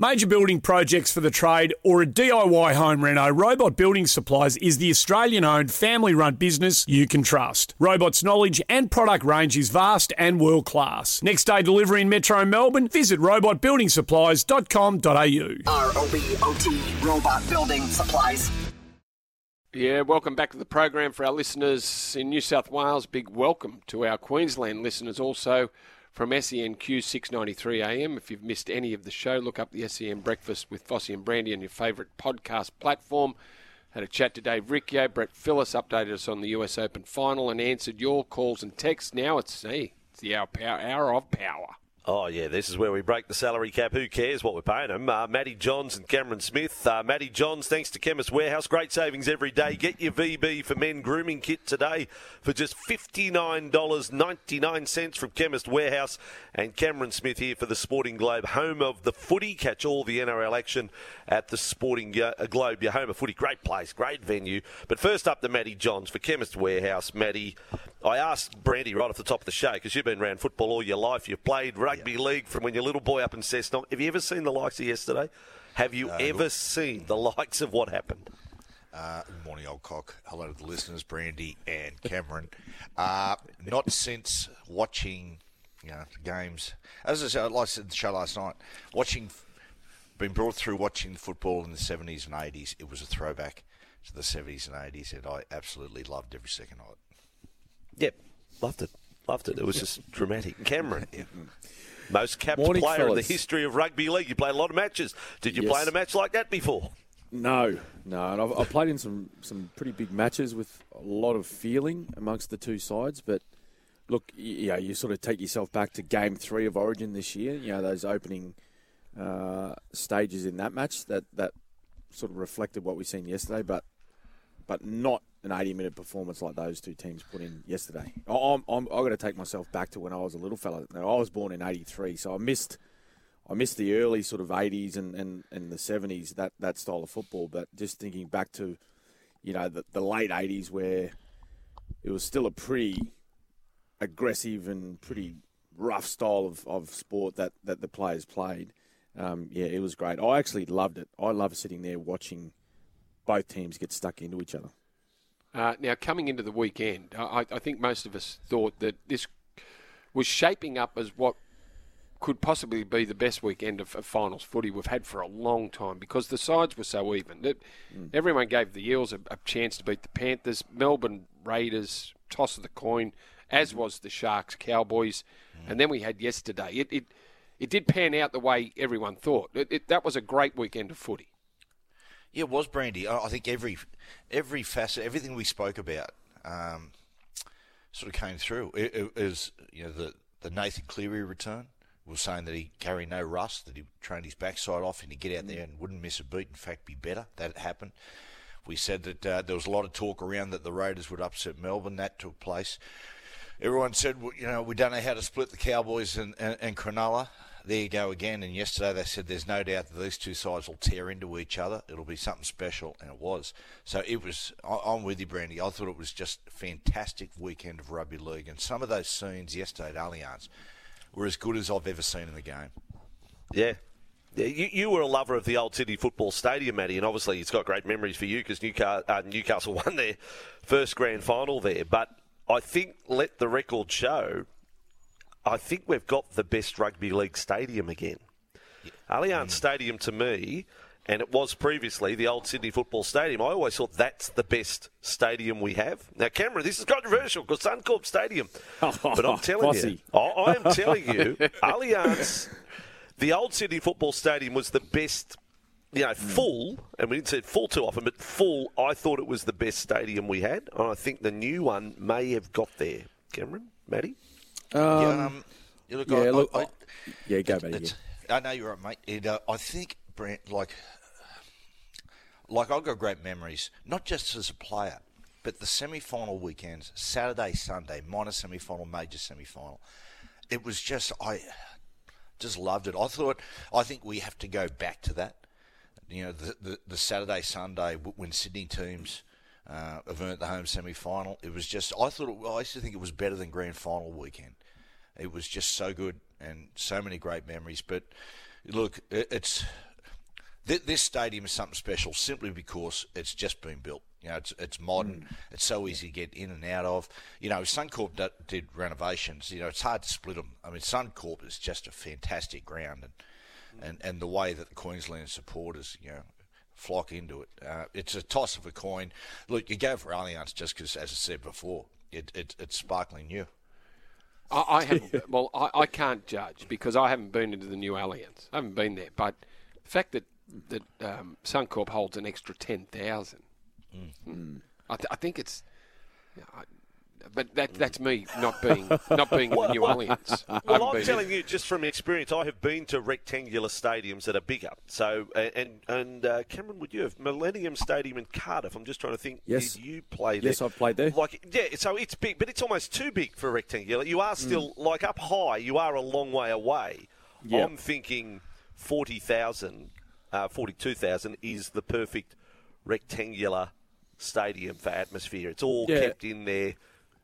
Major building projects for the trade or a DIY home reno, Robot Building Supplies is the Australian owned family run business you can trust. Robot's knowledge and product range is vast and world class. Next day delivery in Metro Melbourne, visit robotbuildingsupplies.com.au. R-O-B-O-T, Robot Building Supplies. Yeah, welcome back to the program for our listeners in New South Wales. Big welcome to our Queensland listeners also from SENQ 693 AM. If you've missed any of the show, look up the SEN Breakfast with Vossy and Brandy on your favourite podcast platform. Had a chat to Dave Riccio. Brett Phillips updated us on the US Open final and answered your calls and texts. Now it's, hey, it's the hour, power, hour of power. Oh, yeah, this is where we break the salary cap. Who cares what we're paying them? Uh, Johns and Cameron Smith. Uh, Johns, thanks to Chemist Warehouse. Great savings every day. Get your VB for Men grooming kit today for just $59.99 from Chemist Warehouse. And Cameron Smith here for the Sporting Globe, home of the footy. Catch all the NRL action at the Sporting uh, Globe, your home of footy. Great place, great venue. But first up, the Matty Johns for Chemist Warehouse. Matty, I asked Brandy right off the top of the show because you've been around football all your life. You've played rugby yeah. league from when you're a little boy up in Cessnock. Have you ever seen the likes of yesterday? Have you ever look. seen the likes of what happened? Uh, good morning, old cock. Hello to the listeners, Brandy and Cameron. Uh, not since watching you know, games, as I said, like I said the show last night, watching, been brought through watching football in the 70s and 80s. It was a throwback to the 70s and 80s, and I absolutely loved every second of it. Yep, loved it. Loved it. It was just dramatic. Cameron. yeah. Most capped Morning, player fellas. in the history of rugby league. You played a lot of matches. Did you Yes. play in a match like that before? No, no. And I've, I've played in some, some pretty big matches with a lot of feeling amongst the two sides. But look, you know, you sort of take yourself back to game three of Origin this year. You know, those opening uh, stages in that match that, that sort of reflected what we've seen yesterday, but but not an 80 minute performance like those two teams put in yesterday. I'm, I'm, I've got to take myself back to when I was a little fella. Now, I was born in 83, so I missed I missed the early sort of 80s and, and, and the 70s, that, that style of football. But just thinking back to, you know, the, the late 80s where it was still a pretty aggressive and pretty rough style of, of sport that, that the players played. Um, yeah, it was great. I actually loved it. I love sitting there watching both teams get stuck into each other. Uh, now, coming into the weekend, I, I think most of us thought that this was shaping up as what could possibly be the best weekend of, of finals footy we've had for a long time because the sides were so even. That hmm. Everyone gave the Eels a, a chance to beat the Panthers. Melbourne Raiders, toss of the coin, as hmm. was the Sharks, Cowboys. Hmm. And then we had yesterday. It, it, it did pan out the way everyone thought. It, it, that was a great weekend of footy. Yeah, it was Brandy. I I think every every facet, everything we spoke about, um, sort of came through. It, it was you know the the Nathan Cleary return was saying that he carried no rust, that he trained his backside off, and he'd get out there and wouldn't miss a beat. In fact, be better. That happened. We said that uh, there was a lot of talk around that the Raiders would upset Melbourne. That took place. Everyone said, well, you know, we don't know how to split the Cowboys and, and, and Cronulla. There you go again. And yesterday they said there's no doubt that these two sides will tear into each other. It'll be something special, and it was. So it was. I'm with you, Brandy. I thought it was just a fantastic weekend of rugby league, and some of those scenes yesterday at Allianz were as good as I've ever seen in the game. Yeah. Yeah, you, you were a lover of the old Sydney Football Stadium, Matty, and obviously it's got great memories for you because uh, Newcastle won their first grand final there. But I think, let the record show, I think we've got the best rugby league stadium again. Allianz Stadium to me, and it was previously the old Sydney Football Stadium. I always thought that's the best stadium we have. Now, Cameron, this is controversial because Suncorp Stadium, but I'm telling you, I, I am telling you, Allianz, the old Sydney Football Stadium was the best you know, hmm. full, and we didn't say it full too often, but full, I thought it was the best stadium we had. And I think the new one may have got there. Cameron, Matty? yeah, Um, um, look, yeah, I, look, I, I, yeah, go, it- Matty, I know you're right, mate. It, uh, I think, Brent, like, like I've got great memories, not just as a player, but the semi-final weekends, Saturday, Sunday, minor semi-final, major semi-final. It was just I just loved it. I thought I think we have to go back to that. You know, the the, the Saturday, Sunday when Sydney teams. Uh, have earned the home semi-final. It was just I thought it, I used to think it was better than grand final weekend. It was just so good and so many great memories. But look, it's th- this stadium is something special simply because it's just been built. You know, it's it's modern. It's so easy to get in and out of. You know, Suncorp d- did renovations. You know, it's hard to split them. I mean, Suncorp is just a fantastic ground, and and, and the way that the Queensland supporters, you know. Flock into it. Uh, it's a toss of a coin. Look, you go for Allianz just because, as I said before, it, it, it's sparkling new. I, I haven't. well, I, I can't judge because I haven't been into the new Allianz. I haven't been there. But the fact that that um, Suncorp holds an extra ten thousand, I, th- I think it's. I, but that that's me not being not being in new Orleans. I Well, haven't I'm been telling in. you, just from experience, I have been to rectangular stadiums that are bigger. So, and and, and uh, Cameron, would you have Millennium Stadium in Cardiff? I'm just trying to think. Yes. Did you play there? Yes, I've played there. Like, yeah, so it's big, but it's almost too big for rectangular. You are still like up high. You are a long way away. Yeah. I'm thinking forty thousand, uh, forty-two thousand is the perfect rectangular stadium for atmosphere. It's all Yeah. kept in there.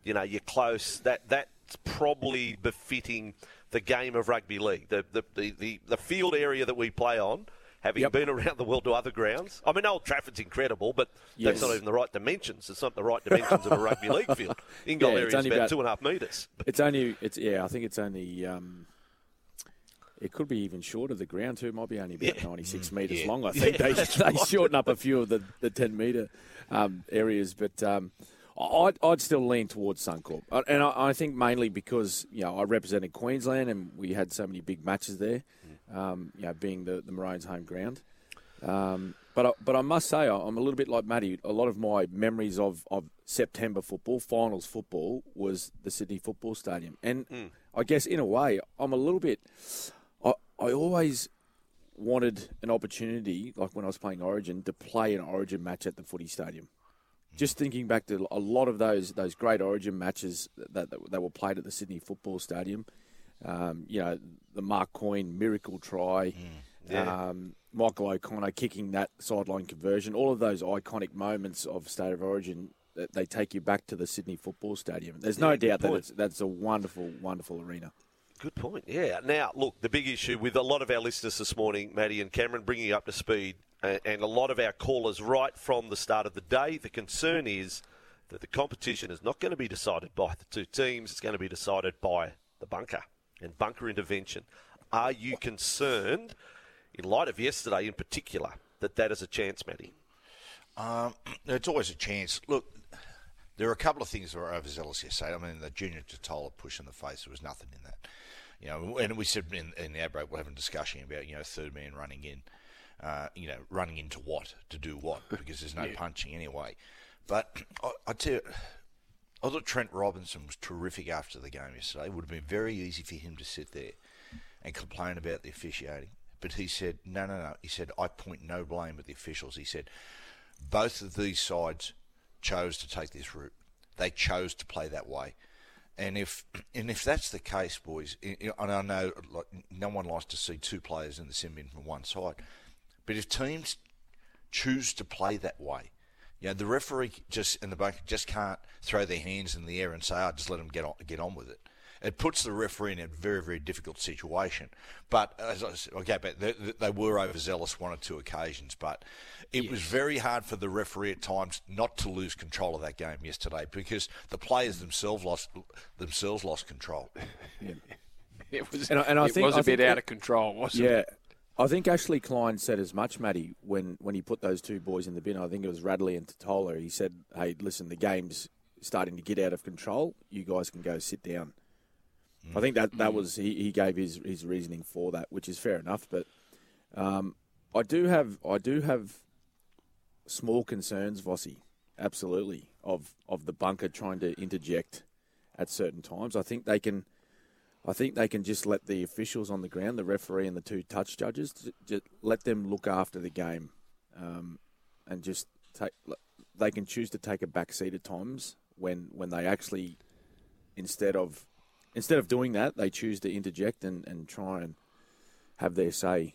You know, you're close. That that's probably befitting the game of rugby league. The the, the, the, the field area that we play on. Having Yep. been around the world to other grounds, I mean, Old Trafford's incredible, but that's not even the right dimensions. It's not the right dimensions of a rugby league field. In-goal Yeah, area is about about- two and a half metres. It's only, it's yeah, I think it's only, um, it could be even shorter. The ground too might be only about 96 metres Yeah. long. I think Yeah, they, they right. shorten up a few of the, the 10 metre um, areas, but um, I'd, I'd still lean towards Suncorp, Uh, and I, I think mainly because you know I represented Queensland and we had so many big matches there, um, you know, being the the Maroons' home ground. Um, but I, but I must say I'm a little bit like Matty. A lot of my memories of, of September football, finals football, was the Sydney Football Stadium, and I guess in a way I'm a little bit. I I always wanted an opportunity, like when I was playing Origin, to play an Origin match at the Footy Stadium. Just thinking back to a lot of those those great Origin matches that that, that were played at the Sydney Football Stadium. Um, you know, the Mark Coyne miracle try, um, Michael O'Connor kicking that sideline conversion, all of those iconic moments of State of Origin, that they take you back to the Sydney Football Stadium. There's no Yeah, doubt that it's, that's a wonderful, wonderful arena. Good point. Yeah. Now, look, the big issue with a lot of our listeners this morning, Matty and Cameron, bringing you up to speed, and, and a lot of our callers right from the start of the day, the concern is that the competition is not going to be decided by the two teams. It's going to be decided by the bunker and bunker intervention. Are you concerned, in light of yesterday in particular, that that is a chance, Matty? Um, it's always a chance. Look, there are a couple of things that were overzealous yesterday. I mean, the junior Tatola push in the face, there was nothing in that. You know, and we said in, in the outbreak, we're having a discussion about, you know, third man running in. Uh, you know, running into what? To do what? Because there's no punching anyway. But I, I tell you, I thought Trent Robinson was terrific after the game yesterday. It would have been very easy for him to sit there and complain about the officiating. But he said, no, no, no. He said, I point no blame at the officials. He said, both of these sides chose to take this route. They chose to play that way. And if and if that's the case, boys, i- i- and I know like, no one likes to see two players in the sin bin from one side, but if teams choose to play that way, you know, the referee just and the bunker just can't throw their hands in the air and say, "Oh, just let them get on get on with it." It puts the referee in a very very difficult situation. But as I said, okay, but they, they were overzealous one or two occasions, but it was very hard for the referee at times not to lose control of that game yesterday because the players themselves lost themselves lost control. It was, And I- and I it think- was I a bit think out it- of control, wasn't Yeah. it? I think Ashley Klein said as much, Matty, when, when he put those two boys in the bin. I think it was Radley and Tatola. He said, hey, listen, the game's starting to get out of control. You guys can go sit down. I think that, that was, he, he gave his, his reasoning for that, which is fair enough. But um, I do have I do have small concerns, Vossy, absolutely, of of the bunker trying to interject at certain times. I think they can. I think they can just let the officials on the ground, the referee and the two touch judges, just let them look after the game, um, and just take. They can choose to take a back seat at times when when they actually, instead of instead of doing that, they choose to interject and, and try and have their say.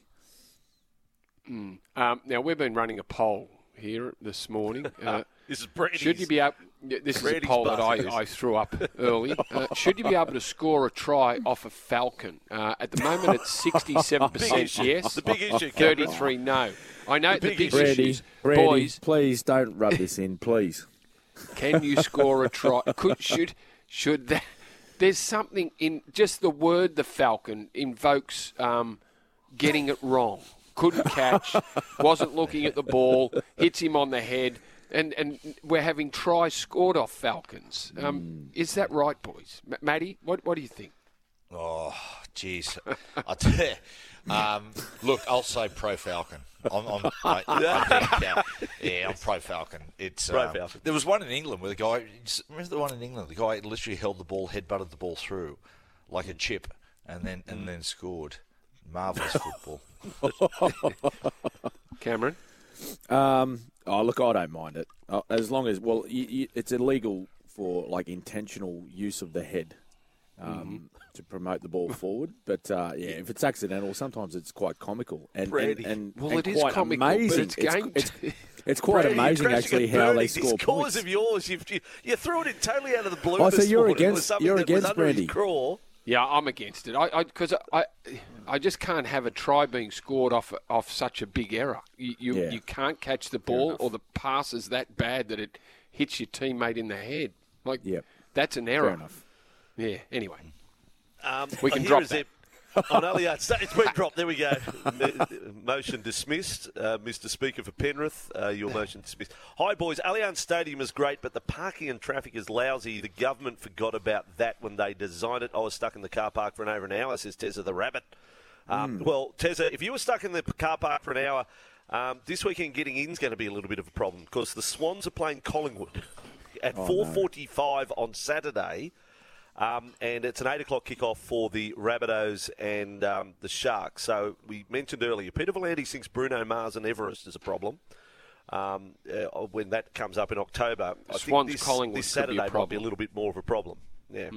Um, now we've been running a poll here this morning. Uh, This is Brandy's. should you be able? This is a Brandy's poll that. I, I threw up early. Uh, should you be able to score a try off a Falcon? Uh, at the moment, it's sixty-seven percent yes, The big issue, thirty-three no. I know the big big. Brady, issues, Brady, boys. please don't rub this in, please. Can you score a try? Could should should that? There's something in just the word the Falcon invokes um, getting it wrong. Couldn't catch, wasn't looking at the ball, hits him on the head, and, and we're having tries scored off Falcons. Um, Is that right, boys? M- what what do you think? Oh, jeez. I tell you, um, look, I'll say pro Falcon. I'm, I'm, I, I think, uh, yeah, I'm pro Falcon. It's Pro um, Falcon. There was one in England where the guy. Remember the one in England? The guy literally held the ball, headbutted the ball through like a chip, and then and then scored. Marvelous football. Cameron? Um, oh, look, I don't mind it uh, as long as well, y y it's illegal for like intentional use of the head um, to promote the ball forward. But uh, yeah, if it's accidental, sometimes it's quite comical and and, and, Well, and it is quite comical, but amazing. it's game- it's, it's quite Brady, amazing actually how they score This cause of yours, you've, you, you threw it in totally out of the blue. Oh, so you're morning. Against- you're against under his Brady. craw. Yeah, I'm against it. I because I, I, just can't have a try being scored off off such a big error. You you, Yeah. you can't catch the ball, or the pass is that bad that it hits your teammate in the head. Like Yep. that's an error. Fair enough. Yeah. Anyway, Um, We can drop that. On Allianz, Sta- it's been dropped. There we go. Motion dismissed. Uh, Mr. Speaker for Penrith, uh, your motion dismissed. Hi, boys. Allianz Stadium is great, but the parking and traffic is lousy. The government forgot about that when they designed it. I was stuck in the car park for an over an hour, says Tessa the Rabbit. Um, Well, Tessa, if you were stuck in the car park for an hour, um, this weekend getting in is going to be a little bit of a problem because the Swans are playing Collingwood at 4.45 on Saturday. Um, and it's an 8 o'clock kickoff for the Rabbitohs and um, the Sharks. So we mentioned earlier, Peter V'landys thinks Bruno Mars and Everest is a problem. Um, uh, when that comes up in October, I Swans think this, Collingwood this could be a Saturday might be a little bit more of a problem. Yeah.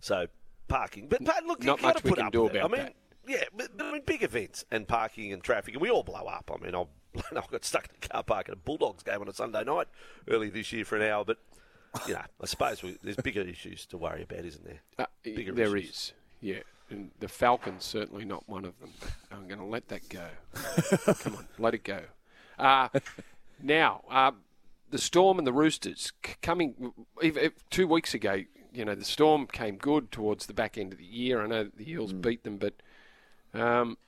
So parking, but, but look, Not much to we put can up do with it. I mean, that. yeah, but, but I mean, big events and parking and traffic, and we all blow up. I mean, I I got stuck in the car park at a Bulldogs game on a Sunday night early this year for an hour, but you know, I suppose we, there's bigger issues to worry about, isn't there? uh, Bigger there issues. is. Yeah, and the Falcons certainly not one of them. I'm going to let that go. Come on, let it go. Uh, now, uh, the Storm and the Roosters c- coming if, if, two weeks ago. You know, the Storm came good towards the back end of the year. I know the Eels beat them, but um,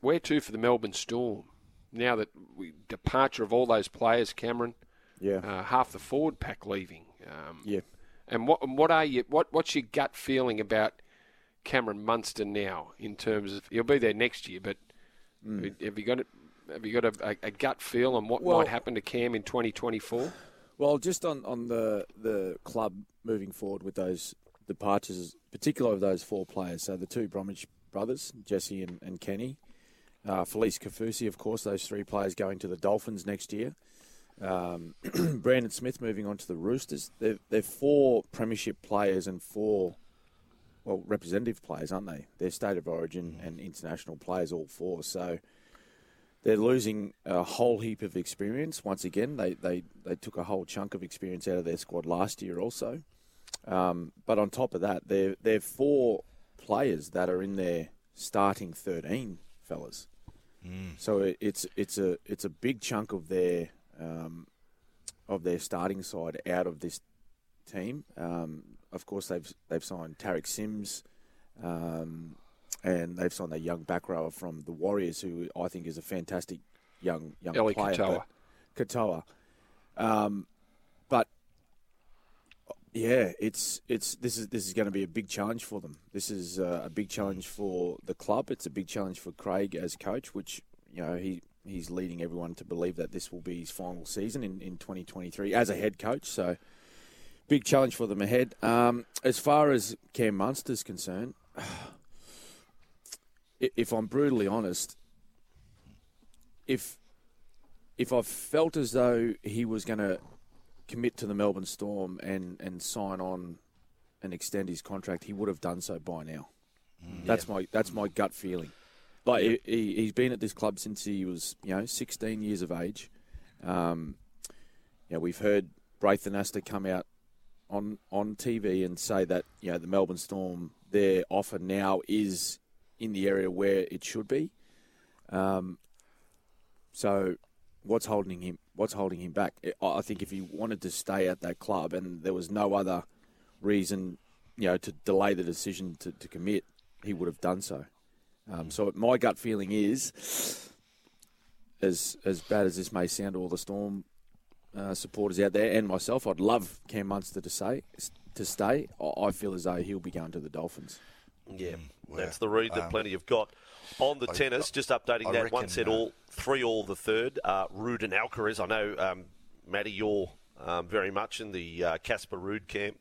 where to for the Melbourne Storm? Now that we, departure of all those players, Cameron, Yeah. uh, half the forward pack leaving. Um, Yeah. and what and what are you? What what's your gut feeling about Cameron Munster now? In terms of he'll be there next year, but have you got a, have you got a, a, a gut feel on what Well- might happen to Cam in 2024? Well, just on, on the the club moving forward with those departures, particularly of those four players. So the two Bromwich brothers, Jesse and, and Kenny, uh, Felise Kaufusi, of course, those three players going to the Dolphins next year. Um, Brandon Smith moving on to the Roosters. They're, they're four premiership players and four, well, representative players, aren't they? They're state of origin and international players, all four. So they're losing a whole heap of experience once again. They they they took a whole chunk of experience out of their squad last year also. Um, but on top of that, they're they're four players that are in their starting thirteen, fellas. So it, it's it's a it's a big chunk of their um, of their starting side out of this team. Um, of course, they've they've signed Tariq Sims, um, and they've signed a young back rower from the Warriors, who I think is a fantastic young young Eli player. Katoa. Katoa. Um, but Yeah, it's it's this is this is going to be a big challenge for them. This is uh, a big challenge for the club. It's a big challenge for Craig as coach, which you know he he's leading everyone to believe that this will be his final season in, in 2023 as a head coach. So big challenge for them ahead. Um, as far as Cam Munster's concerned, if I'm brutally honest, if if I felt as though he was going to commit to the Melbourne Storm and, and sign on and extend his contract, he would have done so by now. That's my that's my gut feeling. Like he, he, he's been at this club since he was you know 16 years of age. Um, you know, we've heard Braith Anasta come out on on TV and say that you know the Melbourne Storm their offer now is in the area where it should be. Um, so what's holding him? What's holding him back? I I think if he wanted to stay at that club and there was no other reason, you know, to delay the decision to, to commit, he would have done so. Um, so my gut feeling is, as as bad as this may sound to all the Storm uh, supporters out there and myself, I'd love Cam Munster to say to stay. I I feel as though he'll be going to the Dolphins. Yeah, well, that's the read that um, plenty have got. On the I- tennis, just updating I that, one set uh, all, three all the third. Uh, Ruud and Alcaraz. I know, um, Matty, you're um, very much in the uh, Casper Ruud camp,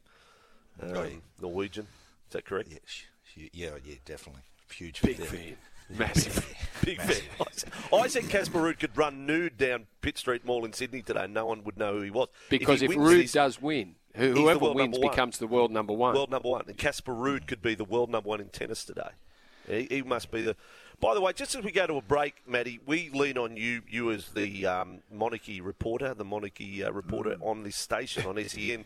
um, Oh, yeah. Norwegian. Is that correct? Yeah, sh- sh- yeah, yeah, definitely. Huge Big fan. fan. Massive. Big fan. I said- Casper Ruud could run nude down Pitt Street Mall in Sydney today. No one would know who he was. Because if, Ruud he's does win, who- whoever wins becomes the world number one. world number one, and Casper Ruud could be the world number one in tennis today. He, he must be the. By the way, just as we go to a break, Matty, we lean on you, you as the um, monarchy reporter, the monarchy uh, reporter on this station on SEN.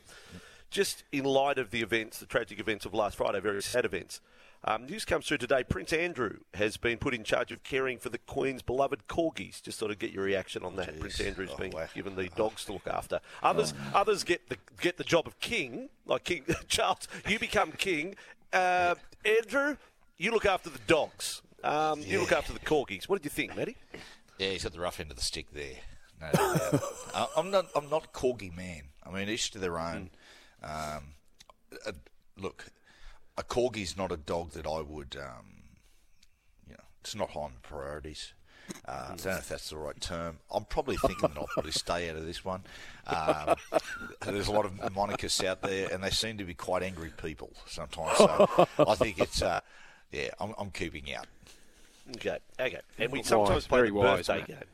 Just in light of the events, the tragic events of last Friday, very sad events. Um, news comes through today. Prince Andrew has been put in charge of caring for the Queen's beloved corgis. Just sort of get your reaction on that. Jeez. Prince Andrew's Oh, been wow. given the dogs to look after. Others, others get the get the job of king, like King Charles. You become king. Uh, Andrew, you look after the dogs. Um, You look after the corgis. What did you think, Matty? Yeah, he's got the rough end of the stick there. No. Uh, I'm not. I'm not corgi man. I mean, each to their own. Um, uh, look, a corgi's not a dog that I would. Um, you know, it's not high on the priorities. Uh, I don't know if that's the right term. I'm probably thinking not to stay out of this one. Um, there's a lot of monarchists out there, and they seem to be quite angry people sometimes. So I think it's, uh, yeah, I'm, I'm keeping out. Okay, okay. And we Wise, sometimes play very the wise, birthday Matt. game.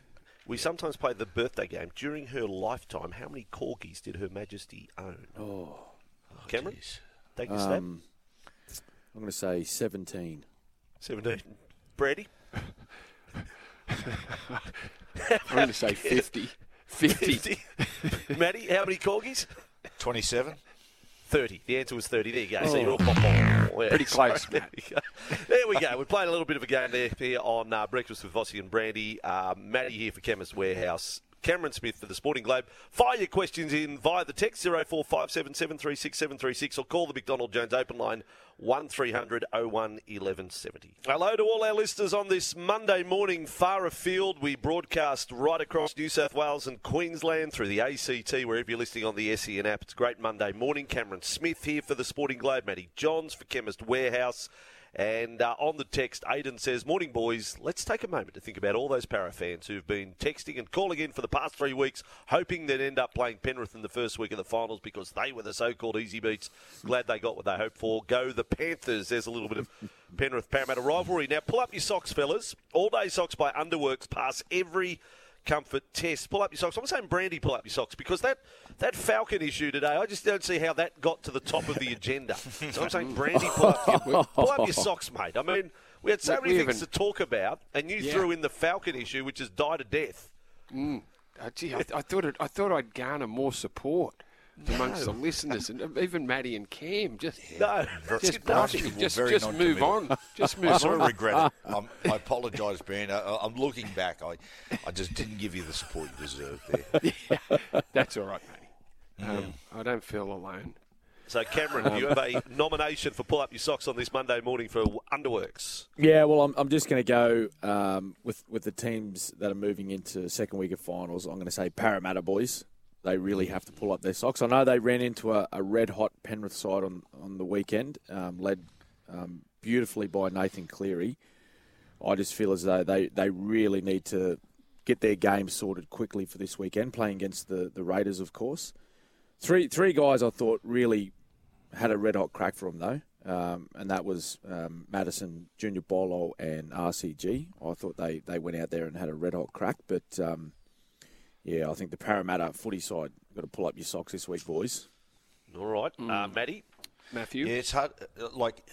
We sometimes play the birthday game. During her lifetime, how many corgis did Her Majesty own? Oh, Cameron, Jeez. take a stab. I'm going to say 17. 17. Brady? I'm going to say 50. 50. 50. Matty, how many corgis? 27. 30. The answer was 30. There you go. So you're all pop Yeah, Pretty close, sorry. There we, go. there we go. We're playing a little bit of a game there here on uh, Breakfast with Vossy and Brandy. Uh, Matty here for Chemist Warehouse. Cameron Smith for the Sporting Globe. Fire your questions in via the text 0457 736 736 or call the McDonald Jones open line 1300 01 1170. Hello to all our listeners on this Monday morning far afield. We broadcast right across New South Wales and Queensland through the ACT, wherever you're listening on the SEN app. It's great Monday morning. Cameron Smith here for the Sporting Globe. Matty Johns for Chemist Warehouse. And uh, on the text, Aidan says, Morning, boys. Let's take a moment to think about all those Parra fans who've been texting and calling in for the past three weeks, hoping they'd end up playing Penrith in the first week of the finals because they were the so called easy beats. Glad they got what they hoped for. Go the Panthers. There's a little bit of Penrith Parramatta rivalry. Now, pull up your socks, fellas. All day socks by Underworks pass every comfort test. Pull up your socks. I'm saying Brandy, pull up your socks because that, that Falcon issue today, I just don't see how that got to the top of the agenda. So I'm saying Brandy, pull up your, pull up your socks, mate. I mean, we had so many things to talk about, and you Yeah. threw in the Falcon issue, which has died a death. Uh, gee, I, I thought it, I thought I'd garner more support amongst the listeners, and even Matty and Cam. Just No, just no. brush it. Just, very just move on. Just I move sort on. of regret it. Um, I apologise, Ben. I, I'm looking back. I, I just didn't give you the support you deserved there. That's all right, Matty. Um, I don't feel alone. So, Cameron, you have a nomination for Pull Up Your Socks on this Monday morning for Underworks. Yeah, well, I'm, I'm just going to go um, with with the teams that are moving into second week of finals. I'm going to say Parramatta boys. They really have to pull up their socks. I know they ran into a, a red hot Penrith side on on the weekend, um, led um, beautifully by Nathan Cleary. I just feel as though they, they really need to get their game sorted quickly for this weekend, playing against the, the Raiders, of course. Three three guys I thought really had a red hot crack for them though, um, and that was um, Matterson, Junior Paulo, and RCG. I thought they, they went out there and had a red hot crack, but um, yeah, I think the Parramatta footy side got to pull up your socks this week, boys. All right, uh, Matty. Matthew. Yeah, it's hard. uh, Like,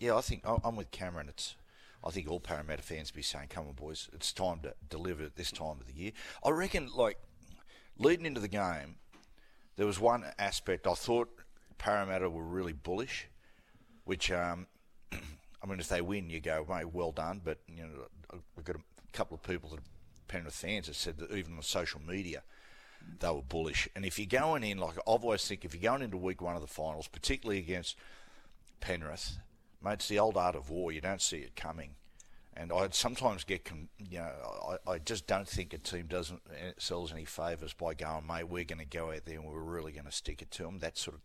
yeah, I think I- I'm with Cameron. It's, I think all Parramatta fans be saying, "Come on, boys, it's time to deliver at this time of the year." I reckon, like, leading into the game, there was one aspect I thought Parramatta were really bullish, which, um, I mean, if they win, you go, mate, well done. But you know, we've got a couple of people that are Penrith fans have said that even on social media, they were bullish. And if you're going in, like I've always think, if you're going into week one of the finals, particularly against Penrith, mate, it's the old art of war. You don't see it coming. And I sometimes get, you know, I, I just don't think a team doesn't eh, sells any favours by going, mate, we're going to go out there and we're really going to stick it to them. That sort of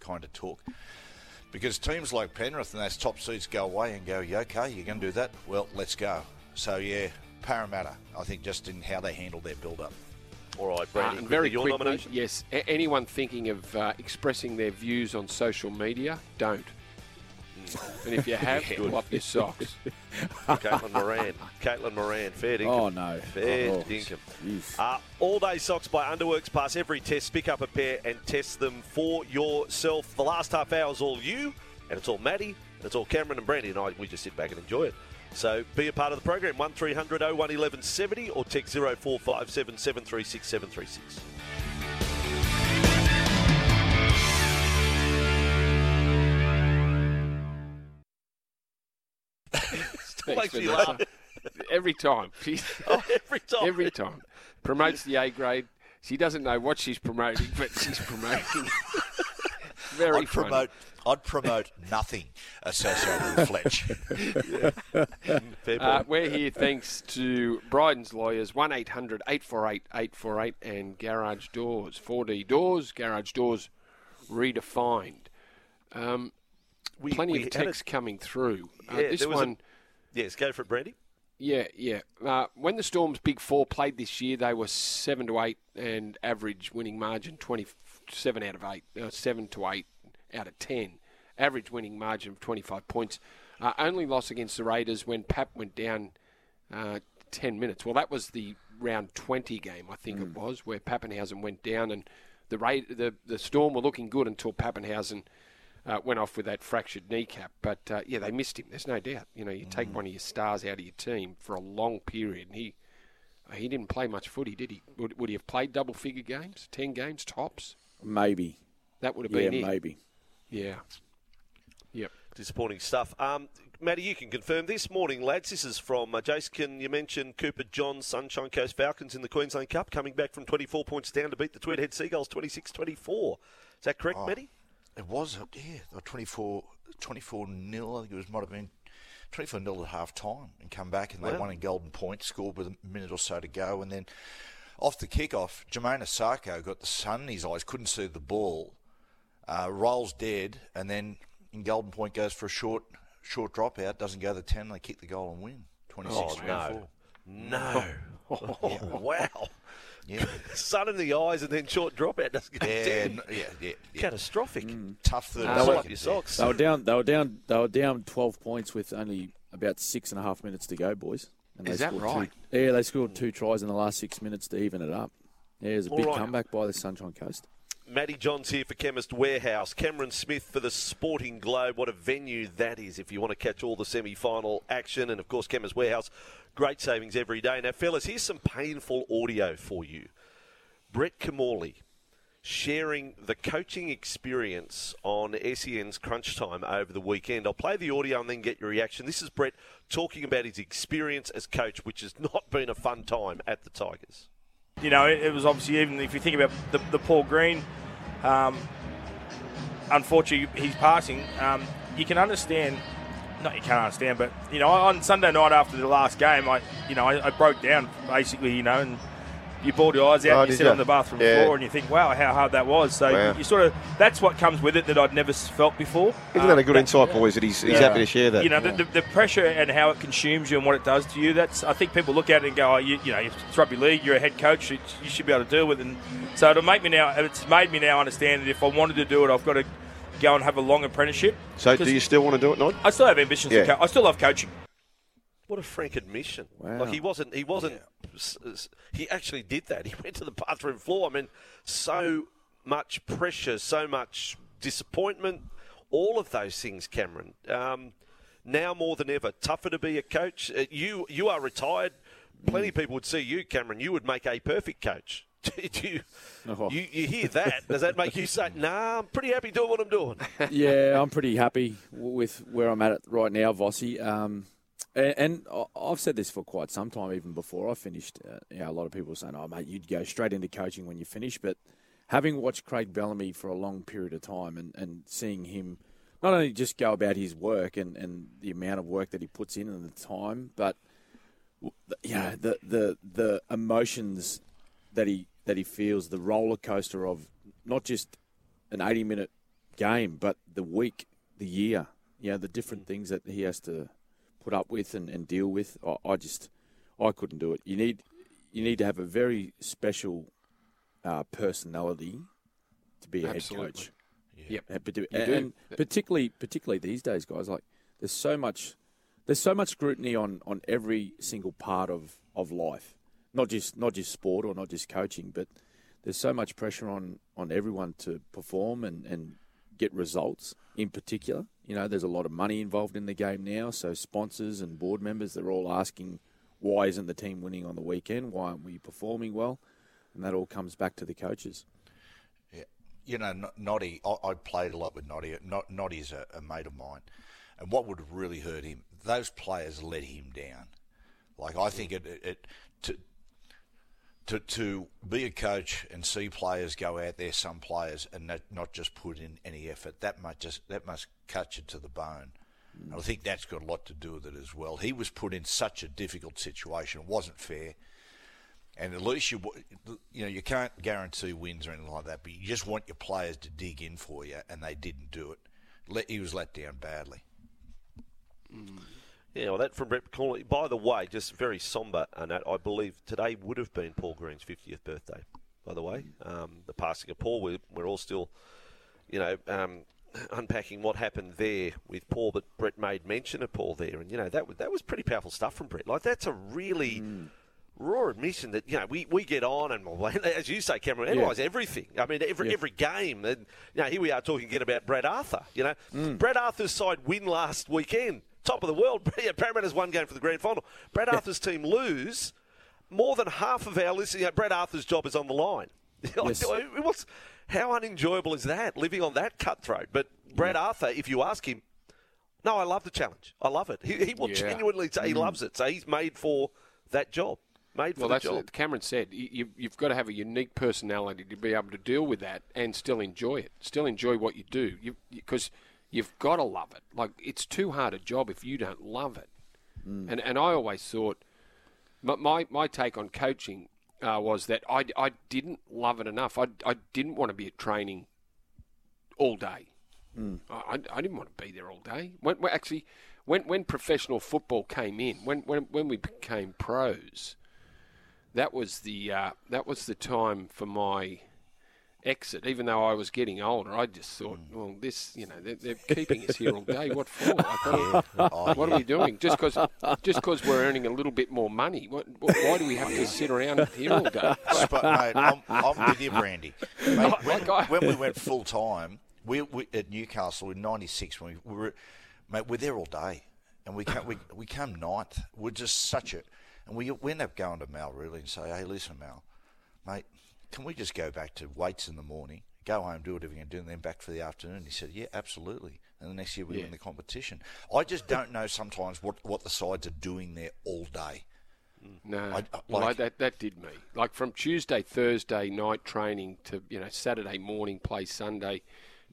kind of talk. Because teams like Penrith and those top seeds go away and go, yeah, okay, you're going to do that? Well, let's go. So, yeah, Parramatta, I think, just in how they handle their build up. All right, Uh, Brady. and very your quickly, nomination. yes. A- anyone thinking of uh, expressing their views on social media, don't. And if you have, pull up your socks. Caitlin Moran. Caitlin Moran. Fair dinkum. Oh, no. Fair Oh, dinkum. Uh, all day socks by Underworks. Pass every test, pick up a pair and test them for yourself. The last half hour is all you, and it's all Matty, and it's all Cameron and Brandy and I. We just sit back and enjoy it. So be a part of the program. 1300 01 1170 or text 0457 736 736. Makes me laugh. Every time. Oh, every time. every time. Promotes the A grade. She doesn't know what she's promoting, but she's promoting. Very I'd funny. promote, I'd promote nothing associated with Fletch. Uh, we're here thanks to Bryden's Lawyers, 1 800 848 848, and Garage Doors, 4D Doors, Garage Doors redefined. Um, We- plenty we of text texts coming through. Uh, Yeah, this there was a- one. yes, go for it, Brandy. Yeah, yeah. Uh, when the Storm's Big Four played this year, they were seven to eight, and average winning margin twenty-seven out of eight, uh, seven to eight out of ten. Average winning margin of twenty-five points. Uh, only loss against the Raiders when Pap went down uh, ten minutes. Well, that was the round twenty game, I think it was, where Papenhuyzen went down, and the Ra- the the Storm were looking good until Papenhuyzen uh, went off with that fractured kneecap. But uh, yeah, they missed him. There's no doubt. You know, you take one of your stars out of your team for a long period, and he he didn't play much footy, did he? Would, would he have played double figure games, ten games tops? Maybe. That would have Yeah, been it. maybe. Yeah. Yep. Disappointing stuff. Um, Matty, you can confirm this morning, lads. This is from uh, Jace. Can you mention Cooper Johns, Sunshine Coast Falcons in the Queensland Cup, coming back from 24 points down to beat the Tweed Head Seagulls 26 24. Is that correct, Oh. Matty? It was, uh, yeah, they 24, 24 nil. I think it was might have been 24 nil at half time and come back and they Wow. won in golden point, scored with a minute or so to go. And then off the kick-off, Jermaine Asako got the sun in his eyes, couldn't see the ball, uh, rolls dead, and then in golden point goes for a short short dropout, doesn't go the 10, they kick the goal and win. 26 Oh, no. No. wow. Yeah, Sun in the eyes and then short dropout doesn't go yeah, down. n- yeah, yeah, yeah. Catastrophic. Tough third. Uh, Pull second up your socks. They were down. They were down. They were down twelve points with only about six and a half minutes to go, boys. And Is that right? Two, yeah, they scored two tries in the last six minutes to even it up. Yeah, it was a All big right. comeback by the Sunshine Coast. Matty Johns here for Chemist Warehouse. Cameron Smith for the Sporting Globe. What a venue that is if you want to catch all the semi final action. And of course, Chemist Warehouse, great savings every day. Now, fellas, here's some painful audio for you. Brett Kimmorley sharing the coaching experience on SEN's Crunch Time over the weekend. I'll play the audio and then get your reaction. This is Brett talking about his experience as coach, which has not been a fun time at the Tigers. you know, it, was obviously even if you think about the, the Paul Green, um, unfortunately he's passing. Um, you can understand, not you can't understand, but you know, on Sunday night after the last game, I, you know, I, I broke down basically, you know, and you bawled your eyes out Oh, and you sit ya? on the bathroom Yeah. floor and you think, wow, how hard that was. So Wow. you, you sort of that's what comes with it that I'd never felt before. Isn't Um, that a good insight, boys? That he's, he's Yeah. happy to share that. You know, the, the, the pressure and how it consumes you and what it does to you. That's I think people look at it and go, oh, you, you know, it's rugby league. You're a head coach. You, you should be able to deal with it. And so it'll make me now. It's made me now understand that if I wanted to do it, I've got to go and have a long apprenticeship. so, do you still want to do it, Nod? I still have ambitions. Yeah. To co- I still love coaching. What a frank admission! Wow. Like he wasn't. He wasn't. s- s- He actually did that. He went to the bathroom floor. I mean, so much pressure, so much disappointment, all of those things, Cameron. Um, now more than ever, tougher to be a coach. Uh, you you are retired. Plenty of people would see you, Cameron. You would make a perfect coach. You, Oh. you you hear that? Does that make you say, "Nah, I'm pretty happy doing what I'm doing"? yeah, I'm pretty happy with where I'm at right now, Vossy. Um, and, and I've said this for quite some time, even before I finished. Uh, you know, a lot of people saying, "Oh, mate, you'd go straight into coaching when you finish." But having watched Craig Bellamy for a long period of time and, and seeing him not only just go about his work and, and the amount of work that he puts in and the time, but you know, the the the emotions that he that he feels, the roller coaster of not just an 80 minute game, but the week, the year, you know, the different things that he has to put up with and, and deal with. I, I just, I couldn't do it. You need, you need to have a very special uh, personality to be a Absolutely. head coach. Yep. And, parti- You do. and particularly, particularly these days, guys, like there's so much, there's so much scrutiny on, on every single part of, of life, not just not just sport or not just coaching, but there's so much pressure on, on everyone to perform and, and get results in particular. You know, there's a lot of money involved in the game now, so sponsors and board members, they're all asking, why isn't the team winning on the weekend? Why aren't we performing well? And that all comes back to the coaches. Yeah. You know, Noddy, I, I played a lot with Noddy. Noddy's a, a mate of mine. And what would have really hurt him, those players let him down. Like, I think it, it, it to, to, to be a coach and see players go out there, some players, and not, not just put in any effort, that might just that must cut you to the bone. And I think that's got a lot to do with it as well. He was put in such a difficult situation; it wasn't fair. And at least you, you know, you can't guarantee wins or anything like that, but you just want your players to dig in for you, and they didn't do it. Let, he was let down badly. Mm. Yeah, well, that from Brett Kimmorley. By the way, just very sombre, and that I believe today would have been Paul Green's 50th birthday. By the way, um, the passing of Paul, we're, we're all still, you know, um, unpacking what happened there with Paul. But Brett made mention of Paul there, and you know that was that was pretty powerful stuff from Brett. Like that's a really. Raw admission that you know we, we get on and as you say, Cameron, analyse everything. I mean, every Yeah. every game. And you know, here we are talking again about Brad Arthur. You know, Brad Arthur's side win last weekend, top of the world. Yeah, Parramatta's one game for the grand final. Brad Arthur's team lose. More than half of our listeners, you know, Brad Arthur's job is on the line. Yes. What's, how unenjoyable is that? Living on that cutthroat. But Brad Arthur, if you ask him, no, I love the challenge. I love it. He, he will Yeah. genuinely say he mm. loves it. So he's made for that job. Made for Well, the that's job. what Cameron said. You, you've, you've got to have a unique personality to be able to deal with that and still enjoy it. Still enjoy what you do, because you, have got to love it. Like it's too hard a job if you don't love it. And and I always thought, my my, my take on coaching uh, was that I, I didn't love it enough. I I didn't want to be at training all day. I, I- I didn't want to be there all day. When, when actually, when when professional football came in, when when when we became pros, that was the uh, that was the time for my exit. Even though I was getting older, I just thought, mm. well, this you know they're, they're keeping us here all day. What for? Like, what, Oh, what are we doing? Just because just because we're earning a little bit more money? What, why do we have to sit around here all day? But, mate, I'm, I'm with you, Brandy. Mate, when, Like when we went full time, we, we at Newcastle in '96 when we, we were, mate, we're there all day, and we come we, we come ninth. We're just such a, and we we end up going to Mal really and say, hey, listen, Mal, mate, can we just go back to weights in the morning, go home, do whatever you can do, and then back for the afternoon? He said, yeah, absolutely. And the next year we Yeah. win the competition. I just don't know sometimes what what the sides are doing there all day. No, I- I- well, I, like- that that did me. Like from Tuesday, Thursday night training to you know Saturday morning play Sunday,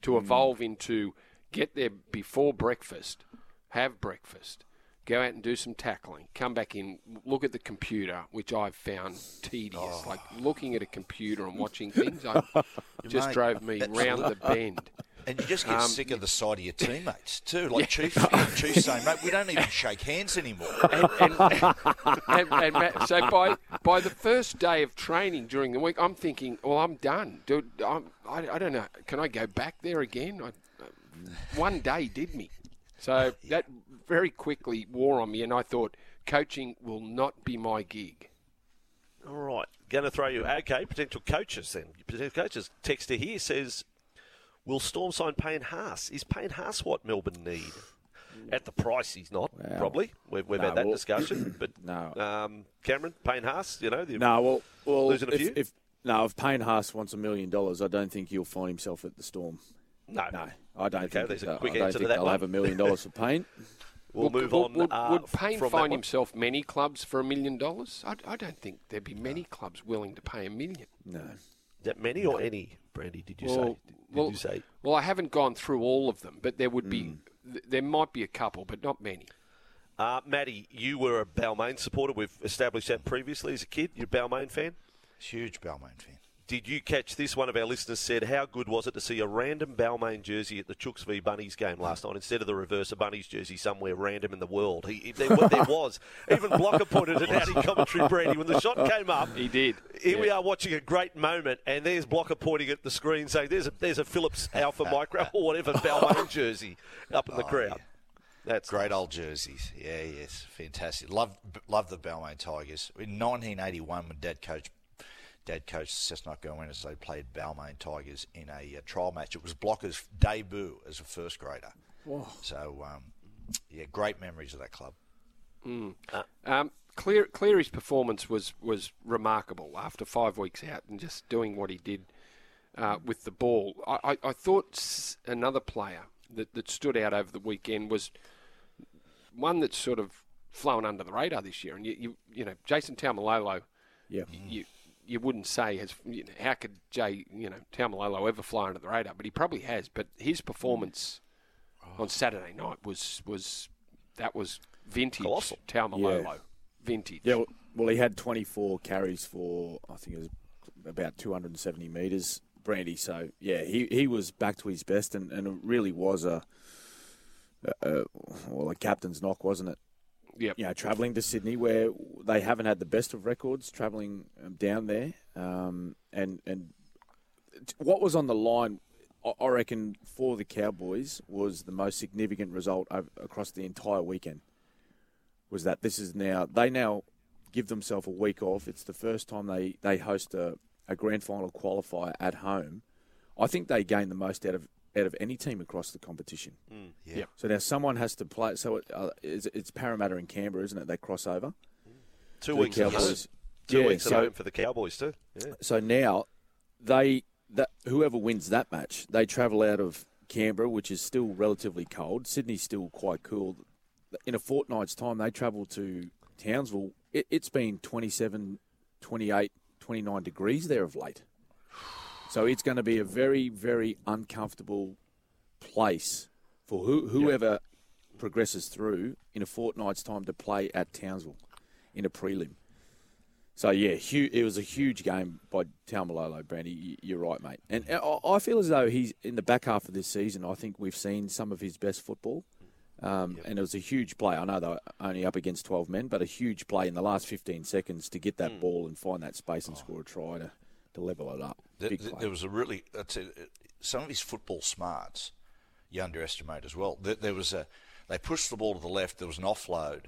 to Mm. evolve into get there before breakfast, have breakfast, go out and do some tackling, come back in, look at the computer, which I've found tedious. Oh. Like looking at a computer and watching things, I, just Mate, drove me round the bend. And you just get Um, sick of the sight of your teammates too. Like Chief, Chief saying, "Mate, we don't even shake hands anymore." and, and, and, and Matt, so by by the first day of training during the week, I'm thinking, well, I'm done. Dude, I'm, I, I don't know. Can I go back there again? I, one day did me. So that very quickly wore on me, and I thought coaching will not be my gig. All right, going to throw you. Okay, potential coaches then. Potential coaches. Texter here says, "Will Storm sign Payne Haas? Is Payne Haas what Melbourne need?" At the price, he's not Well, probably. We've, we've no, had that well- discussion, but No. um, Cameron Payne Haas, you know, No, well, well losing a if, few. if no, if Payne Haas wants a million dollars, I don't think he'll find himself at the Storm. no, No, I don't Okay, think. there's a that- quick I don't answer to think that they'll one. have a million dollars for Payne. We'll Would- move on. Would, uh, would Payne from find himself many clubs for a million dollars? I, I don't think there'd be many clubs willing to pay a million. No, that many or any? Brandy, did you Well, say? Did, well, you say? Well, I haven't gone through all of them, but there would be, Mm. th- there might be a couple, but not many. Uh, Matty, you were a Balmain supporter. We've established that previously as a kid. You're a Balmain fan. Huge Balmain fan. Did you catch this? One of our listeners said, "How good was it to see a random Balmain jersey at the Chooks v Bunnies game last night instead of the reverse of Bunnies jersey somewhere random in the world?" He, there, there was. Even Blocker pointed it out in commentary, Brandy, when the shot came up. He did. Here we are watching a great moment, and there's Blocker pointing at the screen saying, "There's a there's a Phillips Alpha Micro or whatever Balmain jersey up in the Oh, crowd." That's Great old jerseys. Yeah, yes, fantastic. Love, love the Balmain Tigers. In 1981, when Dad coached, Dad coached Cessnock as they played Balmain Tigers in a uh, trial match. It was Blocker's debut as a first grader. So, um, yeah, great memories of that club. Um, Clear, Cleary's performance was, was remarkable after five weeks out and just doing what he did uh, with the ball. I, I, I thought another player that, that stood out over the weekend was one that's sort of flown under the radar this year. And you, you, you know, Jason Taumalolo, yeah, you you wouldn't say has you know, how could Jay you know Taumalolo ever fly under the radar, but he probably has. But his performance mm. on Saturday night was was that was vintage Colossal. Taumalolo, Yeah. vintage. yeah. Well, well, he had 24 carries for I think it was about 270 meters, Brandy. So yeah, he he was back to his best, and, and it really was a, a well a captain's knock, wasn't it? Yep. you know, travelling to Sydney where they haven't had the best of records, travelling um, down there, um, and and what was on the line, I- reckon for the Cowboys was the most significant result across the entire weekend. Was that this is now they now give themselves a week off. It's the first time they they host a, a grand final qualifier at home. I think they gain the most out of out of any team across the competition. Yeah. So now someone has to play. So it, uh, it's, it's Parramatta and Canberra, isn't it? They cross over. two the weeks at home. Cowboys. Two Yeah, weeks so- at home for the Cowboys too. Yeah. So now they that whoever wins that match, they travel out of Canberra, which is still relatively cold. Sydney's still quite cool. In a fortnight's time, they travel to Townsville. It, it's been 27, 28, 29 degrees there of late. So it's going to be a very, very uncomfortable place for who, whoever progresses through in a fortnight's time to play at Townsville in a prelim. So yeah, hu- it was a huge game by Taumalolo, Brandy. You're right, mate. And I I feel as though he's in the back half of this season. I think we've seen some of his best football, um, and it was a huge play. I know they're only up against 12 men, but a huge play in the last 15 seconds to get that ball and find that space and score a try to, to level it up. There, Big there- was a really a, some of his football smarts you underestimate as well. There, there was a they pushed the ball to the left. There was an offload.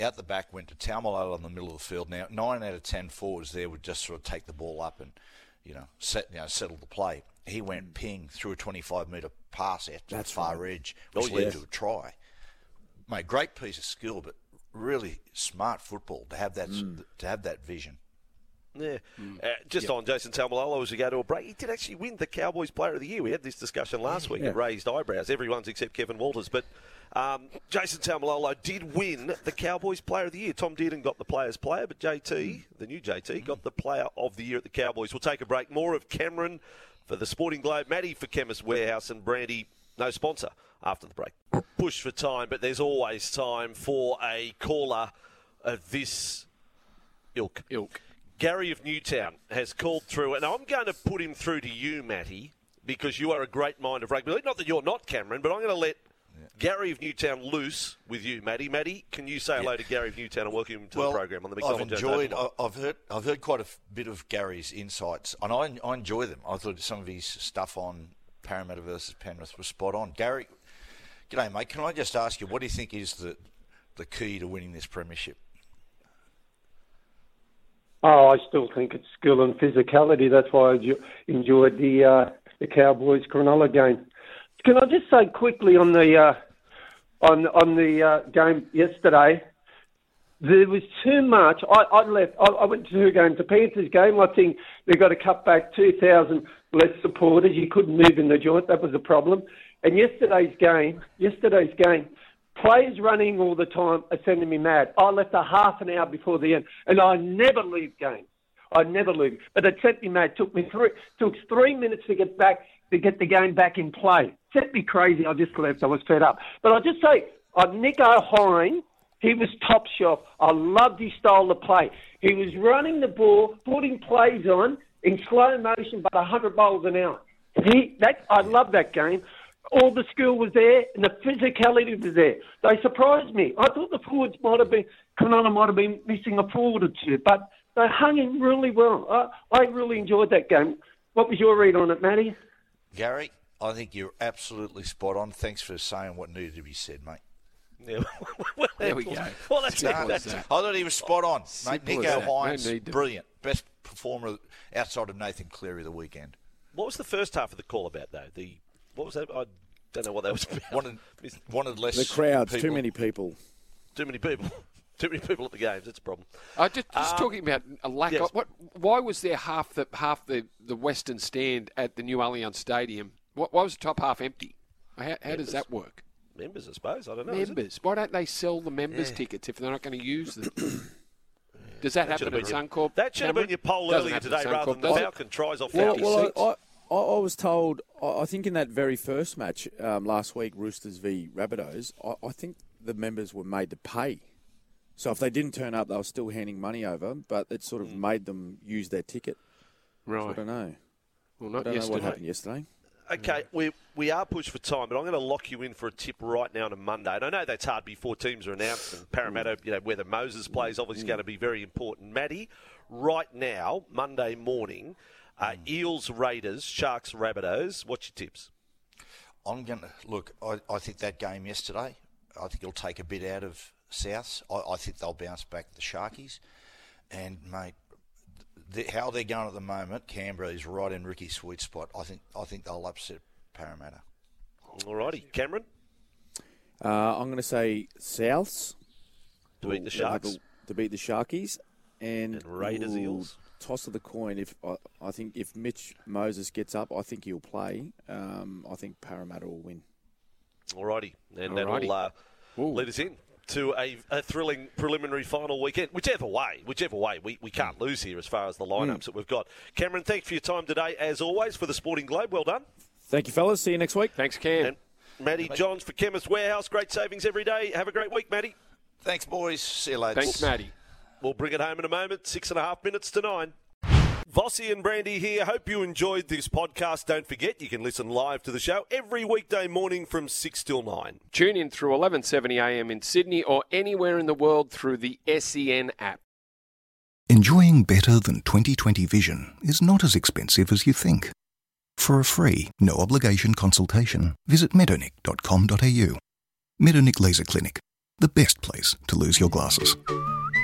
Out the back went to Taumalolo in the middle of the field. Now nine out of ten forwards there would just sort of take the ball up and you know set you know settle the play. He went ping through a 25 metre pass out to That's the far right. edge, which Oh, led yes. to a try. Mate, great piece of skill, but really smart football to have that Mm. to have that vision. Yeah. Uh, just on Jason Taumalolo as we go to a break, he did actually win the Cowboys Player of the Year. We had this discussion last week. Yeah. It raised eyebrows. Everyone's except Kevin Walters. But um, Jason Taumalolo did win the Cowboys Player of the Year. Tom Dearden got the Players Player, but JT, the new JT, got the Player of the Year at the Cowboys. We'll take a break. More of Cameron for the Sporting Globe, Matty for Chemist Warehouse, and Brandy No sponsor after the break. Push for time, but there's always time for a caller of this ilk. Ilk. Gary of Newtown has called through, and I'm going to put him through to you, Matty, because you are a great mind of rugby. Not that you're not, Cameron, but I'm going to let Gary of Newtown loose with you, Matty. Matty, can you say hello to Gary of Newtown and welcome him to well, the program on the I've enjoyed. I've heard. I've heard quite a f- bit of Gary's insights, and I, I enjoy them. I thought some of his stuff on Parramatta versus Penrith was spot on. Gary, g'day, mate. Can I just ask you, what do you think is the the key to winning this premiership? Oh, I still think it's skill and physicality. That's why I enjo- enjoyed the uh, the Cowboys Cronulla game. Can I just say quickly on the uh, on on the uh, game yesterday? There was too much. I, I left. I, I went to two games. The Panthers game. I think they got to cut back two thousand less supporters. You couldn't move in the joint. That was a problem. And yesterday's game. Yesterday's game. Players running all the time are sending me mad. I left a half an hour before the end, and I never leave games. I never leave. But it sent me mad. Took me three took three minutes to get back to get the game back in play. Sent me crazy. I just left. I was fed up. But I just say, uh, Nicho Hynes, he was top shelf. I loved his style of play. He was running the ball, putting plays on in slow motion, but 100 miles an hour. He that I love that game. All the skill was there and the physicality was there. They surprised me. I thought the forwards might have been, Cronulla might have been missing a forward or two, but they hung in really well. I, I really enjoyed that game. What was your read on it, Matty? Gary, I think you're absolutely spot on. Thanks for saying what needed to be said, mate. Yeah. There we go. Well, that's No, it. That's I thought he was spot on, mate. Simple Nick as that. No brilliant, best performer outside of Nathan Cleary the weekend. What was the first half of the call about, though? The What was that? I don't know what that was about. Wanted, wanted less. The crowds, too many people. Too many people. Too many people at the games. That's a problem. I just, just Um, talking about a lack yes. of what. Why was there half the half the, the Western stand at the new Allianz Stadium? What, why was the top half empty? How, how does that work? Members, I suppose. I don't know. Members. Why don't they sell the members Yeah. tickets if they're not going to use them? Does that, That happen at been your- Suncorp? That should have been your poll Doesn't earlier happen at today, rather than the does it? Falcon tries off Well, 50 well seats. I, I, I was told, I I think in that very first match um, last week, Roosters v Rabbitohs, I, I think the members were made to pay. So if they didn't turn up, they were still handing money over, but it sort of hmm. made them use their ticket. So I don't know. Well, not I don't know what happened yesterday. Okay, we we are pushed for time, but I'm going to lock you in for a tip right now on a Monday. And I know that's hard before teams are announced. And Parramatta, hmm. you know, whether Moses plays, obviously hmm. going to be very important. Matty, right now, Monday morning, uh, Eels, Raiders, Sharks, Rabbitohs. What's your tips? I'm going to look. I, I think that game yesterday. I think it'll take a bit out of Souths. I, I think they'll bounce back the Sharkies, and mate, the, how they're going at the moment, Canberra is right in Ricky's sweet spot. I think. I think they'll upset Parramatta. Alrighty, Cameron Uh, I'm going to say Souths to beat the Sharks. to beat the Sharkies, and, And Raiders, we'll Eels. Toss of the coin. If I, I think if Mitch Moses gets up, I think he'll play. Um, I think Parramatta will win. Alrighty, and Alrighty. that'll uh, lead us in to a, a thrilling preliminary final weekend. Whichever way, whichever way, we, we can't lose here as far as the lineups that we've got. Cameron, thanks for your time today, as always, for the Sporting Globe. Well done. Thank you, fellas. See you next week. Thanks, Cam. And Matty Johns for Chemist Warehouse. Great savings every day. Have a great week, Matty. Thanks, boys. See you later. Thanks, Matty. We'll bring it home in a moment. Six and a half minutes to nine. Vossy and Brandy here. Hope you enjoyed this podcast. Don't forget, you can listen live to the show every weekday morning from 6 till 9. Tune in through 11:70 a.m. in Sydney or anywhere in the world through the SEN app. Enjoying better than 2020 vision is not as expensive as you think. For a free, no obligation consultation, visit medonic.com.au. Medonic Laser Clinic, the best place to lose your glasses.